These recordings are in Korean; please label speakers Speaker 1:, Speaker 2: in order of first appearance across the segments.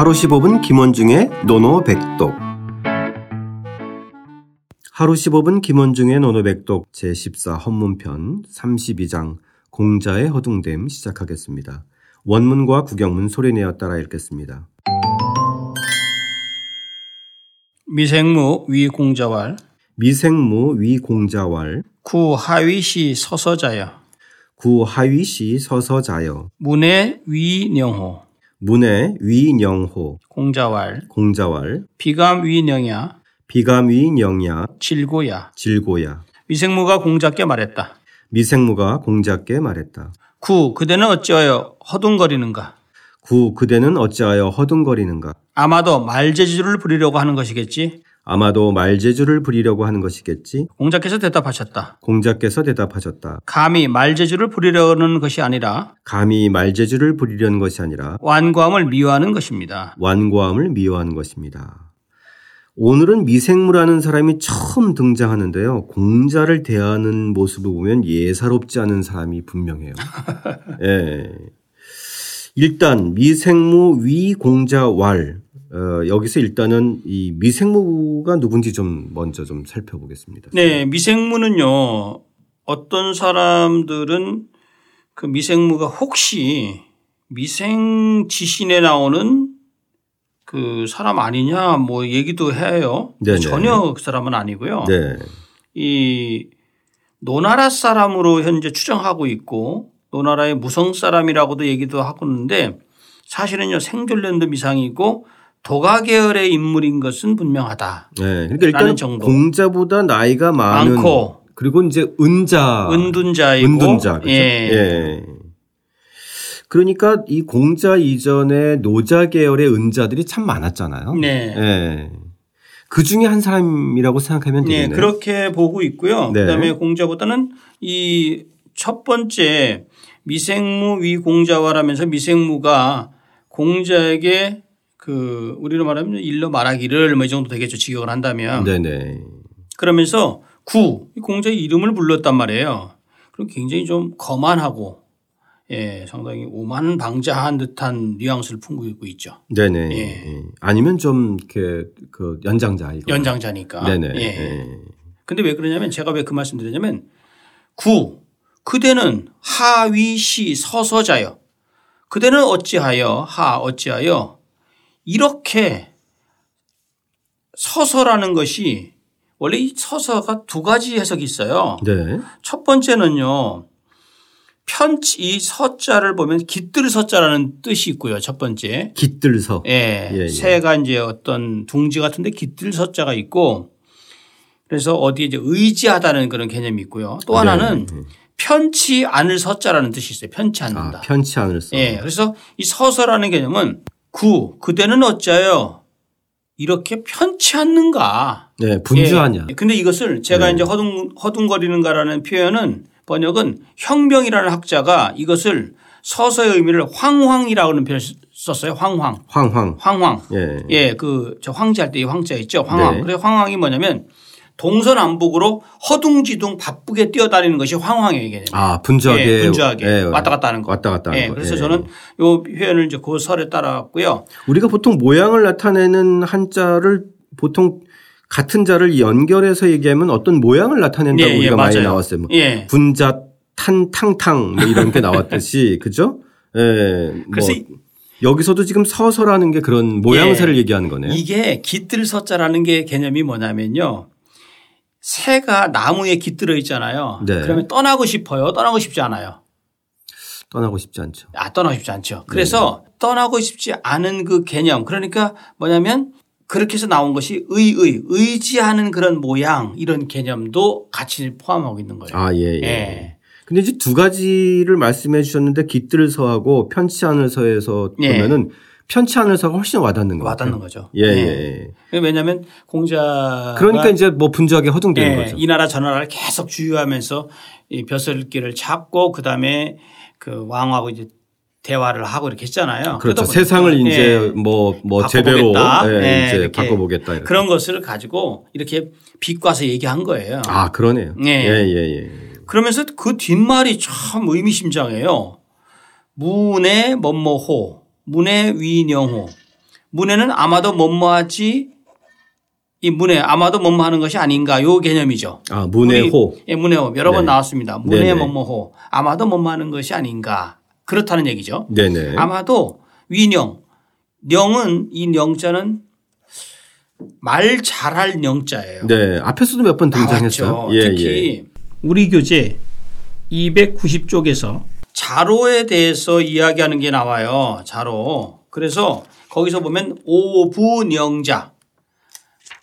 Speaker 1: 하루 15분 김원중의 노노백독. 하루 15분 김원중의 노노백독 제14 헌문편 32장 공자의 허둥댐 시작하겠습니다. 원문과 구경문 소리내어 따라 읽겠습니다.
Speaker 2: 미생무 위공자왈.
Speaker 1: 미생무 위공자왈.
Speaker 2: 구하위시 서서자여.
Speaker 1: 구하위시 서서자여.
Speaker 2: 문의 위령호
Speaker 1: 문의 위령호
Speaker 2: 공자왈
Speaker 1: 공자왈
Speaker 2: 비감 위령야
Speaker 1: 비감위령야
Speaker 2: 질고야
Speaker 1: 질고야
Speaker 2: 미생무가 공자께 말했다.
Speaker 1: 미생무가 공자께 말했다.
Speaker 2: 구 그대는 어찌하여 허둥거리는가?
Speaker 1: 구 그대는 어찌하여 허둥거리는가?
Speaker 2: 아마도 말재주를 부리려고 하는 것이겠지.
Speaker 1: 아마도 말재주를 부리려고 하는 것이겠지.
Speaker 2: 공자께서 대답하셨다.
Speaker 1: 공자께서 대답하셨다.
Speaker 2: 감히 말재주를 부리려는 것이 아니라
Speaker 1: 감히 말재주를 부리려는 것이 아니라
Speaker 2: 완고함을 미워하는 것입니다.
Speaker 1: 완고함을 미워하는 것입니다. 오늘은 미생무라는 사람이 처음 등장하는데요. 공자를 대하는 모습을 보면 예사롭지 않은 사람이 분명해요. 예. 일단 미생무 위공자왈 어, 여기서 일단은 이 미생무가 누군지 좀 먼저 좀 살펴보겠습니다.
Speaker 2: 네, 미생무는요. 어떤 사람들은 그 미생무가 혹시 미생 지신에 나오는 그 사람 아니냐 뭐 얘기도 해요.
Speaker 1: 네네.
Speaker 2: 전혀 그 사람은 아니고요.
Speaker 1: 네.
Speaker 2: 이 노나라 사람으로 현재 추정하고 있고 노나라의 무성 사람이라고도 얘기도 하고 있는데 사실은요 생존련도 미상이고 도가 계열의 인물인 것은 분명하다.
Speaker 1: 네. 그러니까 일단
Speaker 2: 정도.
Speaker 1: 공자보다 나이가 많은
Speaker 2: 많고
Speaker 1: 그리고 이제 은자
Speaker 2: 은둔자이고
Speaker 1: 은둔자 그렇죠?
Speaker 2: 예.
Speaker 1: 예. 그러니까 이 공자 이전에 노자 계열의 은자들이 참 많았잖아요.
Speaker 2: 네.
Speaker 1: 예. 그 중에 한 사람이라고 생각하면
Speaker 2: 네,
Speaker 1: 되겠네요.
Speaker 2: 그렇게 보고 있고요.
Speaker 1: 네.
Speaker 2: 그다음에 공자보다는 이 첫 번째 미생무 위공자화라면서 미생무가 공자에게 그 우리로 말하면 일러 말하기를 뭐 이 정도 되겠죠. 직역을 한다면.
Speaker 1: 네네.
Speaker 2: 그러면서 구이 공자의 이름을 불렀단 말이에요. 그럼 굉장히 좀 거만하고 예, 상당히 오만 방자한 듯한 뉘앙스를 품고 있죠.
Speaker 1: 네네.
Speaker 2: 예.
Speaker 1: 예. 아니면 좀 이렇게 그 연장자 이거.
Speaker 2: 연장자니까.
Speaker 1: 네네.
Speaker 2: 예.
Speaker 1: 예.
Speaker 2: 근데 왜 그러냐면 제가 왜 그 말씀 드리냐면 구 그대는 하위시 서서자여 그대는 어찌하여 하 어찌하여 이렇게 서서라는 것이 원래 이 서서가 두 가지 해석이 있어요.
Speaker 1: 네.
Speaker 2: 첫 번째는요. 편치 이 서자를 보면 깃들 서자라는 뜻이 있고요. 첫 번째.
Speaker 1: 깃들 서.
Speaker 2: 예.
Speaker 1: 예, 예.
Speaker 2: 새가 이제 어떤 둥지 같은데 깃들 서자가 있고 그래서 어디에 이제 의지하다는 그런 개념이 있고요. 또 하나는
Speaker 1: 네.
Speaker 2: 편치 않을 서자라는 뜻이 있어요. 편치 않는다.
Speaker 1: 아, 편치 않을 서.
Speaker 2: 예. 그래서 이 서서라는 개념은 구 그대는 어찌하여 이렇게 편치 않는가.
Speaker 1: 네, 분주하냐.
Speaker 2: 예. 근데 이것을 제가
Speaker 1: 네.
Speaker 2: 이제 허둥, 허둥거리는가라는 표현은 번역은 혁명이라는 학자가 이것을 서서의 의미를 황황이라고 하는 표현을 썼어요. 황황.
Speaker 1: 황황.
Speaker 2: 황황.
Speaker 1: 예.
Speaker 2: 예, 그 저 황제 할 때 이 황자 있죠. 황황.
Speaker 1: 네.
Speaker 2: 그래서 황황이 뭐냐면 동서남북으로 허둥지둥 바쁘게 뛰어다니는 것이 황황의 개념이에요.
Speaker 1: 아, 분주하게.
Speaker 2: 예, 분주하게
Speaker 1: 예,
Speaker 2: 왔다 갔다 하는 거.
Speaker 1: 왔다 갔다 하는
Speaker 2: 예,
Speaker 1: 거.
Speaker 2: 그래서
Speaker 1: 예.
Speaker 2: 저는 요 표현을 이제 그 설에 따라갔고요.
Speaker 1: 우리가 보통 모양을 나타내는 한자를 보통 같은 자를 연결해서 얘기하면 어떤 모양을 나타낸다고
Speaker 2: 예, 예,
Speaker 1: 우리가 많이. 나왔어요. 뭐
Speaker 2: 예.
Speaker 1: 분자 탄 탕탕 뭐 이런 게 나왔듯이 그죠? 예. 뭐
Speaker 2: 그래서
Speaker 1: 여기서도 지금 서서라는 게 그런 모양새를
Speaker 2: 예.
Speaker 1: 얘기하는 거네요.
Speaker 2: 이게 깃들 서자라는 게 개념이 뭐냐면요. 새가 나무에 깃들어 있잖아요.
Speaker 1: 네.
Speaker 2: 그러면 떠나고 싶어요. 떠나고 싶지 않아요.
Speaker 1: 떠나고 싶지 않죠.
Speaker 2: 아, 떠나고 싶지 않죠. 그래서 떠나고 싶지 않은 그 개념. 그러니까 뭐냐면 그렇게 해서 나온 것이 의의, 의지하는 그런 모양 이런 개념도 같이 포함하고 있는 거예요.
Speaker 1: 아, 예, 예.
Speaker 2: 예.
Speaker 1: 근데 이제 두 가지를 말씀해 주셨는데 깃들 서하고 편치 않을 서에서
Speaker 2: 예.
Speaker 1: 보면은 편치 않을 서가 훨씬 와닿는 것
Speaker 2: 와닿는. 거죠.
Speaker 1: 예, 예. 예.
Speaker 2: 왜냐하면 공자
Speaker 1: 그러니까 이제 뭐 분주하게 허둥대는
Speaker 2: 예,
Speaker 1: 거죠.
Speaker 2: 이 나라 저 나라를 계속 주유하면서 이 벼슬길을 찾고 그 다음에 그 왕하고 이제 대화를 하고 이렇게 했잖아요.
Speaker 1: 그렇죠. 세상을
Speaker 2: 예,
Speaker 1: 이제 뭐, 뭐 제대로. 예,
Speaker 2: 예,
Speaker 1: 이제 바꿔보겠다. 이렇게.
Speaker 2: 그런 것을 가지고 이렇게 비꼬아서 얘기한 거예요.
Speaker 1: 아, 그러네요.
Speaker 2: 예.
Speaker 1: 예, 예, 예.
Speaker 2: 그러면서 그 뒷말이 참 의미심장해요. 문의 뭐뭐호, 문의 위령호, 문에는 아마도 뭐뭐하지 이 문에 아마도 뭐뭐 하는 것이 아닌가 요 개념이죠.
Speaker 1: 아, 문의
Speaker 2: 우리-
Speaker 1: 호.
Speaker 2: 예, 문해호 여러 번
Speaker 1: 네.
Speaker 2: 나왔습니다. 문해
Speaker 1: 네네.
Speaker 2: 뭐뭐호 아마도 뭐뭐 하는 것이 아닌가 그렇다는 얘기죠.
Speaker 1: 네네.
Speaker 2: 아마도 위령 령은 이 영자는 말 잘할 영자예요.
Speaker 1: 네. 앞에서도 몇 번 등장했어요.
Speaker 2: 나왔죠.
Speaker 1: 예,
Speaker 2: 특히
Speaker 1: 예.
Speaker 2: 우리 교재 290쪽에서 자로에 대해서 이야기하는 게 나와요. 자로. 그래서 거기서 보면 오분영자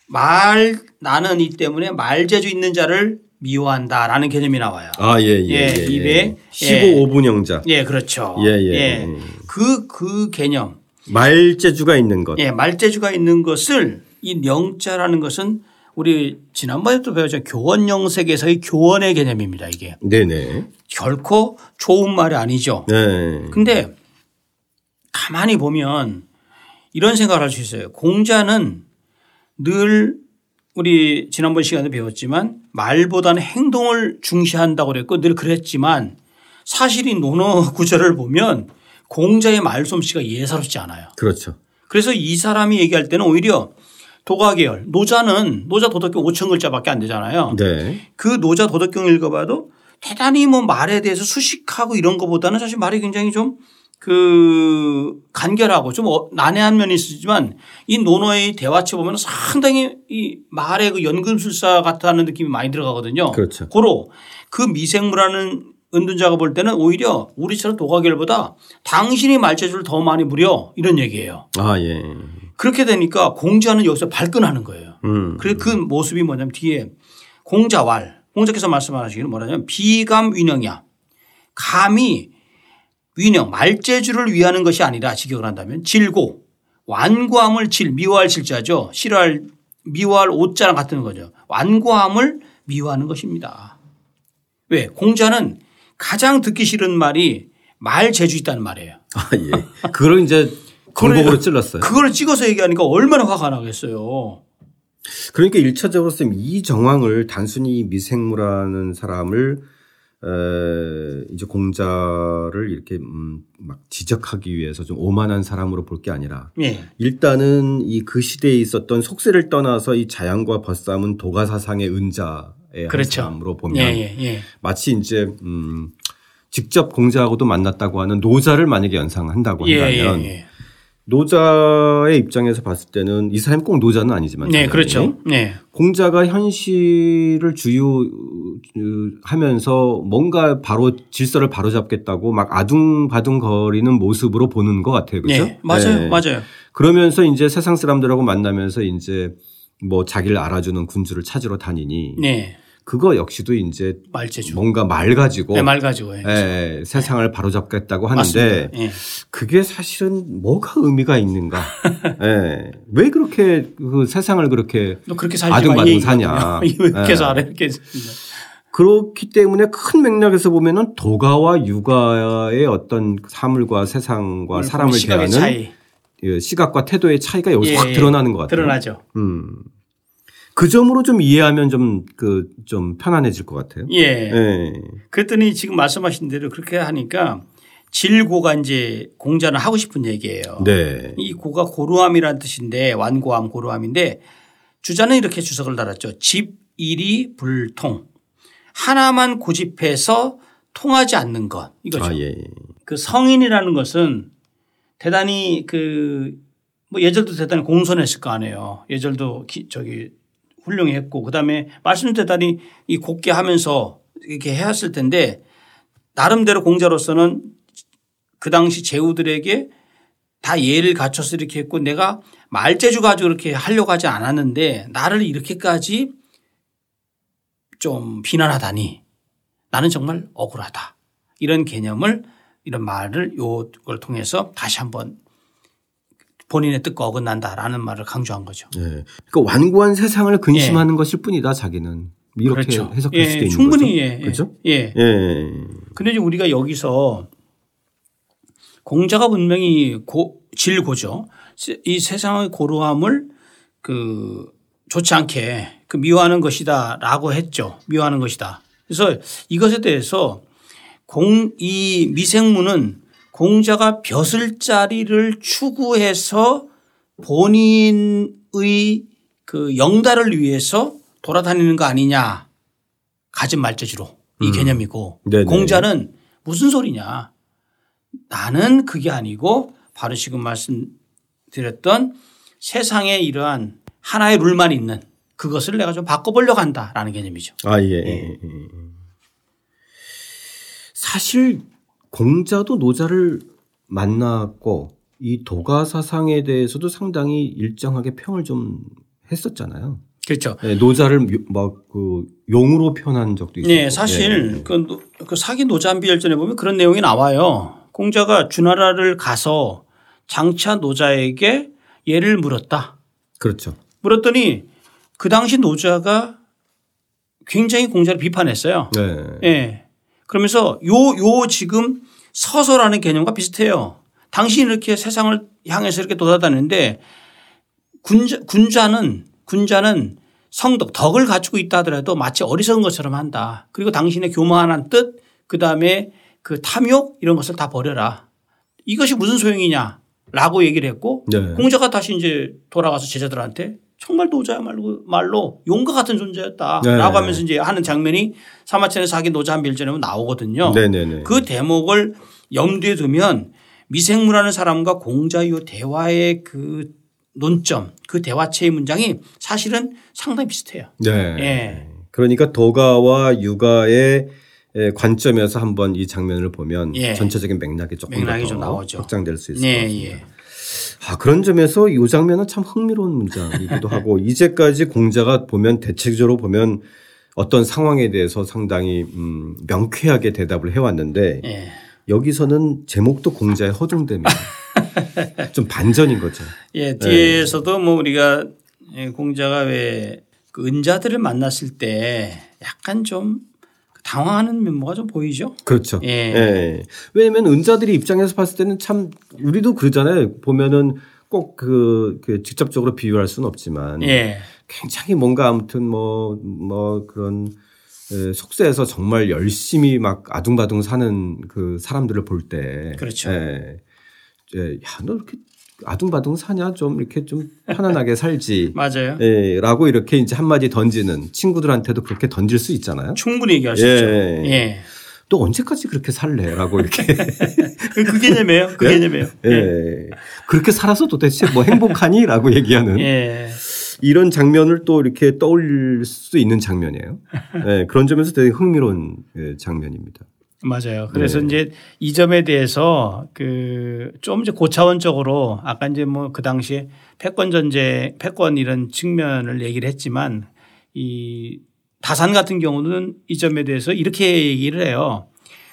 Speaker 2: 말 나는 이 때문에 말재주 있는 자를 미워한다라는 개념이 나와요.
Speaker 1: 아, 예, 예.
Speaker 2: 예,
Speaker 1: 예, 예.
Speaker 2: 200.
Speaker 1: 15, 5분 영자.
Speaker 2: 예, 그렇죠.
Speaker 1: 예, 예. 음.
Speaker 2: 그, 그 개념.
Speaker 1: 말재주가 있는 것.
Speaker 2: 예, 말재주가 있는 것을 이 영자라는 것은 우리 지난번에도 배웠죠. 교원 영색에서의 교원의 개념입니다. 이게
Speaker 1: 네네.
Speaker 2: 결코 좋은 말이 아니죠.
Speaker 1: 네.
Speaker 2: 근데 가만히 보면 이런 생각을 할 수 있어요. 공자는 늘 우리 지난번 시간에 배웠지만 말보다는 행동을 중시한다고 그랬고 늘 그랬지만 사실 이 논어 구절을 보면 공자의 말솜씨가 예사롭지 않아요.
Speaker 1: 그렇죠.
Speaker 2: 그래서 이 사람이 얘기할 때는 오히려 도가계열 노자는 노자 도덕경 5천 글자밖에 안 되잖아요.
Speaker 1: 네.
Speaker 2: 그 노자 도덕경 읽어봐도 대단히 뭐 말에 대해서 수식하고 이런 것보다는 사실 말이 굉장히 좀 그 간결하고 좀 어- 난해한 면이 있지만 이 논어의 대화체 보면 상당히 이 말의 그 연금술사 같다는 느낌이 많이 들어가거든요.
Speaker 1: 그렇죠.
Speaker 2: 고로 그 미생물하는 은둔자가 볼 때는 오히려 우리처럼 도가결보다 당신이 말재주를 더 많이 부려 이런 얘기예요.
Speaker 1: 아, 예.
Speaker 2: 그렇게 되니까 공자는 여기서 발끈하는 거예요.
Speaker 1: 음.
Speaker 2: 그래서 그 모습이 뭐냐면 뒤에 공자왈 공자께서 말씀하시기는 뭐냐면 비감 위능이야. 감이 위능 말재주를 위하는 것이 아니라 직역을 한다면 질고 완고함을 질 미워할 질자죠. 싫어할 미워할 오자랑 같은 거죠. 완고함을 미워하는 것입니다. 왜 공자는 가장 듣기 싫은 말이 말 재주 있다는 말이에요.
Speaker 1: 아, 예. 그걸 이제 광복으로 찔렀어요.
Speaker 2: 그걸 찍어서 얘기하니까 얼마나 화가 나겠어요.
Speaker 1: 그러니까 일차적으로 쌤이 정황을 단순히 미생물하는 사람을 에, 이제 공자를 이렇게 음, 막 지적하기 위해서 좀 오만한 사람으로 볼 게 아니라
Speaker 2: 예.
Speaker 1: 일단은 이 그 시대에 있었던 속세를 떠나서 이 자양과 벗삼은 도가 사상의 은자의 한
Speaker 2: 그렇죠.
Speaker 1: 사람으로 보면
Speaker 2: 예, 예, 예.
Speaker 1: 마치 이제 음 직접 공자하고도 만났다고 하는 노자를 만약에 연상한다고
Speaker 2: 예,
Speaker 1: 한다면
Speaker 2: 예, 예.
Speaker 1: 노자의 입장에서 봤을 때는 이 사람이 꼭 노자는 아니지만
Speaker 2: 네,
Speaker 1: 당연히
Speaker 2: 그렇죠. 네.
Speaker 1: 공자가 현실을 주유하면서 뭔가 바로 질서를 바로잡겠다고 막 아둥바둥 거리는 모습으로 보는 것 같아요. 그렇죠?
Speaker 2: 네, 맞아요.
Speaker 1: 네.
Speaker 2: 맞아요.
Speaker 1: 그러면서 이제 세상 사람들하고 만나면서 이제 뭐 자기를 알아주는 군주를 찾으러 다니니
Speaker 2: 네.
Speaker 1: 그거 역시도 이제
Speaker 2: 말재주.
Speaker 1: 뭔가 말 가지고
Speaker 2: 네, 말 가지고. 예.
Speaker 1: 예, 세상을 바로잡겠다고 하는데.
Speaker 2: 예.
Speaker 1: 그게 사실은 뭐가 의미가 있는가? 예. 왜 그렇게 그 세상을 그렇게
Speaker 2: 너 그렇게 이
Speaker 1: 사냐.
Speaker 2: 이렇게
Speaker 1: 예.
Speaker 2: 알아. 이렇게.
Speaker 1: 그렇기 때문에 큰 맥락에서 보면은 도가와 육아의 어떤 사물과 세상과 사람을
Speaker 2: 시각의
Speaker 1: 대하는
Speaker 2: 차이.
Speaker 1: 예, 시각과 태도의 차이가 여기서
Speaker 2: 예,
Speaker 1: 확
Speaker 2: 예.
Speaker 1: 드러나는 것 같아요.
Speaker 2: 드러나죠.
Speaker 1: 음. 그 점으로 좀 이해하면 좀 그 좀 편안해질 것 같아요.
Speaker 2: 예.
Speaker 1: 예.
Speaker 2: 그랬더니 지금 말씀하신 대로 그렇게 하니까 질고가 이제 공자는 하고 싶은 얘기예요.
Speaker 1: 네.
Speaker 2: 이 고가 고루함이라는 뜻인데 완고함 고루함인데 주자는 이렇게 주석을 달았죠. 집 일이 불통 하나만 고집해서 통하지 않는 것 이거죠.
Speaker 1: 아, 예.
Speaker 2: 그 성인이라는 것은 대단히 그 뭐 예절도 대단히 공손했을 거 아니에요. 예절도 기- 저기 훌륭했고 그다음에 말씀 대단히 이 곱게 하면서 이렇게 해왔을 텐데 나름대로 공자로서는 그 당시 제후들에게 다 예를 갖춰서 이렇게 했고 내가 말재주 가지고 이렇게 하려고 하지 않았는데 나를 이렇게까지 좀 비난하다니 나는 정말 억울하다. 이런 개념을 이런 말을 요걸 통해서 다시 한번 본인의 뜻과 어긋난다라는 말을 강조한 거죠.
Speaker 1: 예. 그러니까 완고한 세상을 근심하는 것일 뿐이다 자기는 이렇게
Speaker 2: 예. 그렇죠.
Speaker 1: 해석할
Speaker 2: 예,
Speaker 1: 수도 있는
Speaker 2: 충분히
Speaker 1: 거죠.
Speaker 2: 예, 예.
Speaker 1: 그렇죠?
Speaker 2: 예.
Speaker 1: 예.
Speaker 2: 근데 이제 우리가 여기서 공자가 분명히 고, 질고죠. 이 세상의 고루함을 그 좋지 않게 그 미워하는 것이다 라고 했죠. 미워하는 것이다. 그래서 이것에 대해서 공, 이 미생물은 공자가 벼슬 자리를 추구해서 본인의 그 영달을 위해서 돌아다니는 거 아니냐. 가진 말재주로 이
Speaker 1: 음.
Speaker 2: 개념이고
Speaker 1: 네네.
Speaker 2: 공자는 무슨 소리냐. 나는 그게 아니고 바로 지금 말씀드렸던 세상에 이러한 하나의 룰만 있는 그것을 내가 좀 바꿔보려고 한다라는 개념이죠.
Speaker 1: 아, 예. 예, 예, 예. 사실 공자도 노자를 만났고 이 도가 사상에 대해서도 상당히 일정하게 평을 좀 했었잖아요.
Speaker 2: 그렇죠.
Speaker 1: 예, 노자를 막 그 용으로 표현한 적도 있었고.
Speaker 2: 네, 사실
Speaker 1: 예.
Speaker 2: 그, 노- 그 사기 노자한비 열전에 보면 그런 내용이 나와요. 공자가 주나라를 가서 장차 노자에게 예를 물었다.
Speaker 1: 그렇죠.
Speaker 2: 물었더니 그 당시 노자가 굉장히 공자를 비판했어요.
Speaker 1: 네.
Speaker 2: 예. 그러면서 요, 요 지금 서서라는 개념과 비슷해요. 당신이 이렇게 세상을 향해서 이렇게 돌아다니는데 군자, 군자는, 군자는 성덕, 덕을 갖추고 있다 하더라도 마치 어리석은 것처럼 한다. 그리고 당신의 교만한 뜻, 그 다음에 그 탐욕 이런 것을 다 버려라. 이것이 무슨 소용이냐 라고 얘기를 했고
Speaker 1: 네.
Speaker 2: 공자가 다시 이제 돌아가서 제자들한테 정말 노자야말로 말로 용과 같은 존재였다.
Speaker 1: 네.
Speaker 2: 라고 하면서 이제 하는 장면이 사마천에서 하긴 노자 한 빌전에 나오거든요.
Speaker 1: 네네네.
Speaker 2: 그 대목을 염두에 두면 미생물하는 사람과 공자유 대화의 그 논점, 그 대화체의 문장이 사실은 상당히 비슷해요.
Speaker 1: 네.
Speaker 2: 예.
Speaker 1: 그러니까 도가와 육아의 에, 관점에서 한번 이 장면을 보면
Speaker 2: 예.
Speaker 1: 전체적인 맥락이 조금
Speaker 2: 맥락이
Speaker 1: 더. 확장될 수 있을
Speaker 2: 네,
Speaker 1: 것 같습니다.
Speaker 2: 예.
Speaker 1: 아, 그런 점에서 이 장면은 참 흥미로운 문장이기도 하고 이제까지 공자가 보면 대체적으로 보면 어떤 상황에 대해서 상당히 음, 명쾌하게 대답을 해왔는데
Speaker 2: 예.
Speaker 1: 여기서는 제목도 공자의 허둥대입니다. 좀 반전인 거죠.
Speaker 2: 예, 뒤에서도 뭐 우리가 예, 공자가 왜 그 은자들을 만났을 때 약간 좀 당황하는 면모가 좀 보이죠.
Speaker 1: 그렇죠.
Speaker 2: 예.
Speaker 1: 예. 왜냐면 은자들이 입장에서 봤을 때는 참 우리도 그러잖아요. 보면은 꼭 그, 그 직접적으로 비유할 수는 없지만
Speaker 2: 예.
Speaker 1: 굉장히 뭔가 아무튼 뭐, 뭐 그런 에, 속세에서 정말 열심히 막 아둥바둥 사는 그 사람들을 볼 때.
Speaker 2: 그렇죠.
Speaker 1: 예. 예, 야, 너 이렇게 아둥바둥 사냐? 좀 이렇게 좀 편안하게 살지.
Speaker 2: 맞아요.
Speaker 1: 예, 라고 이렇게 이제 한마디 던지는 친구들한테도 그렇게 던질 수 있잖아요.
Speaker 2: 충분히 얘기할 수
Speaker 1: 예.
Speaker 2: 있죠. 예.
Speaker 1: 또 언제까지 그렇게 살래? 라고 이렇게.
Speaker 2: 그, 그 개념이에요. 그
Speaker 1: 예?
Speaker 2: 개념이에요. 예.
Speaker 1: 예. 그렇게 살아서 도대체 뭐 행복하니? 라고 얘기하는
Speaker 2: 예.
Speaker 1: 이런 장면을 또 이렇게 떠올릴 수 있는 장면이에요. 예, 그런 점에서 되게 흥미로운 예, 장면입니다.
Speaker 2: 맞아요. 그래서
Speaker 1: 네.
Speaker 2: 이제 이 점에 대해서 그 좀 이제 고차원적으로 아까 이제 뭐 그 당시에 패권 전제, 패권 이런 측면을 얘기를 했지만 이 다산 같은 경우는 이 점에 대해서 이렇게 얘기를 해요.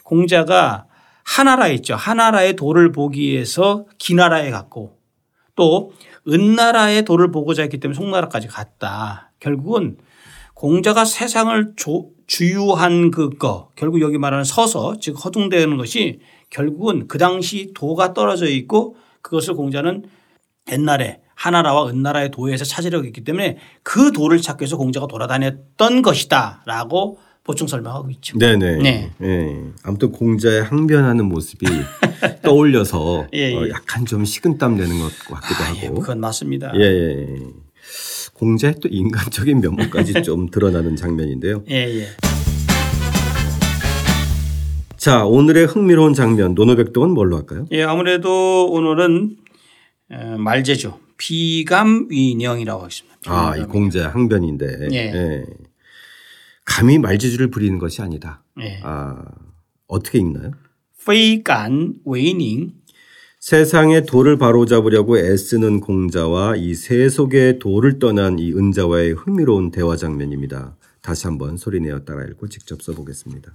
Speaker 2: 공자가 하나라 있죠. 하나라의 도를 보기 위해서 기나라에 갔고 또 은나라의 도를 보고자 했기 때문에 송나라까지 갔다. 결국은 공자가 세상을 조- 주유한 그거 결국 여기 말하는 서서 즉 허둥대는 것이 결국은 그 당시 도가 떨어져 있고 그것을 공자는 옛날에 하나라와 은나라의 도에서 찾으려고 했기 때문에 그 도를 찾기 위해서 공자가 돌아다녔던 것이다 라고 보충 설명하고 있죠.
Speaker 1: 네네.
Speaker 2: 네.
Speaker 1: 예. 아무튼 공자의 항변하는 모습이 떠올려서
Speaker 2: 예, 예.
Speaker 1: 어, 약간 좀 식은땀 내는 것 같기도
Speaker 2: 아, 예,
Speaker 1: 하고.
Speaker 2: 그건 맞습니다.
Speaker 1: 예, 예. 예. 공자의 또 인간적인 면모까지 좀 드러나는 장면인데요.
Speaker 2: 예, 예.
Speaker 1: 자, 오늘의 흥미로운 장면 노노백동은 뭘로 할까요?
Speaker 2: 예, 아무래도 오늘은 어, 말제주 비감위령이라고 하겠습니다.
Speaker 1: 아, 이 공자의 항변인데.
Speaker 2: 예.
Speaker 1: 감히 말지주를 부리는 것이 아니다.
Speaker 2: 예.
Speaker 1: 아, 어떻게 읽나요?
Speaker 2: 非敢为宁
Speaker 1: 세상의 도를 바로잡으려고 애쓰는 공자와 이 세속의 도를 떠난 이 은자와의 흥미로운 대화 장면입니다. 다시 한번 소리내어 따라 읽고 직접 써보겠습니다.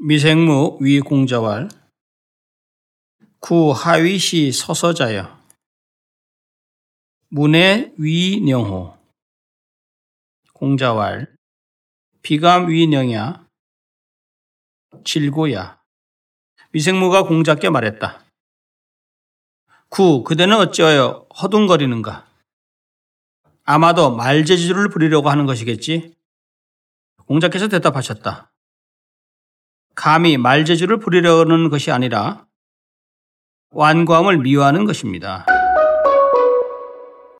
Speaker 2: 미생무 위 공자왈 구 하위시 서서자여 문의 위령호 공자왈 비감 위령야 질고야 미생무가 공자께 말했다. 구 그대는 어찌하여 허둥거리는가? 아마도 말재주를 부리려고 하는 것이겠지. 공자께서 대답하셨다. 감히 말재주를 부리려는 것이 아니라 완고함을 미화하는 것입니다.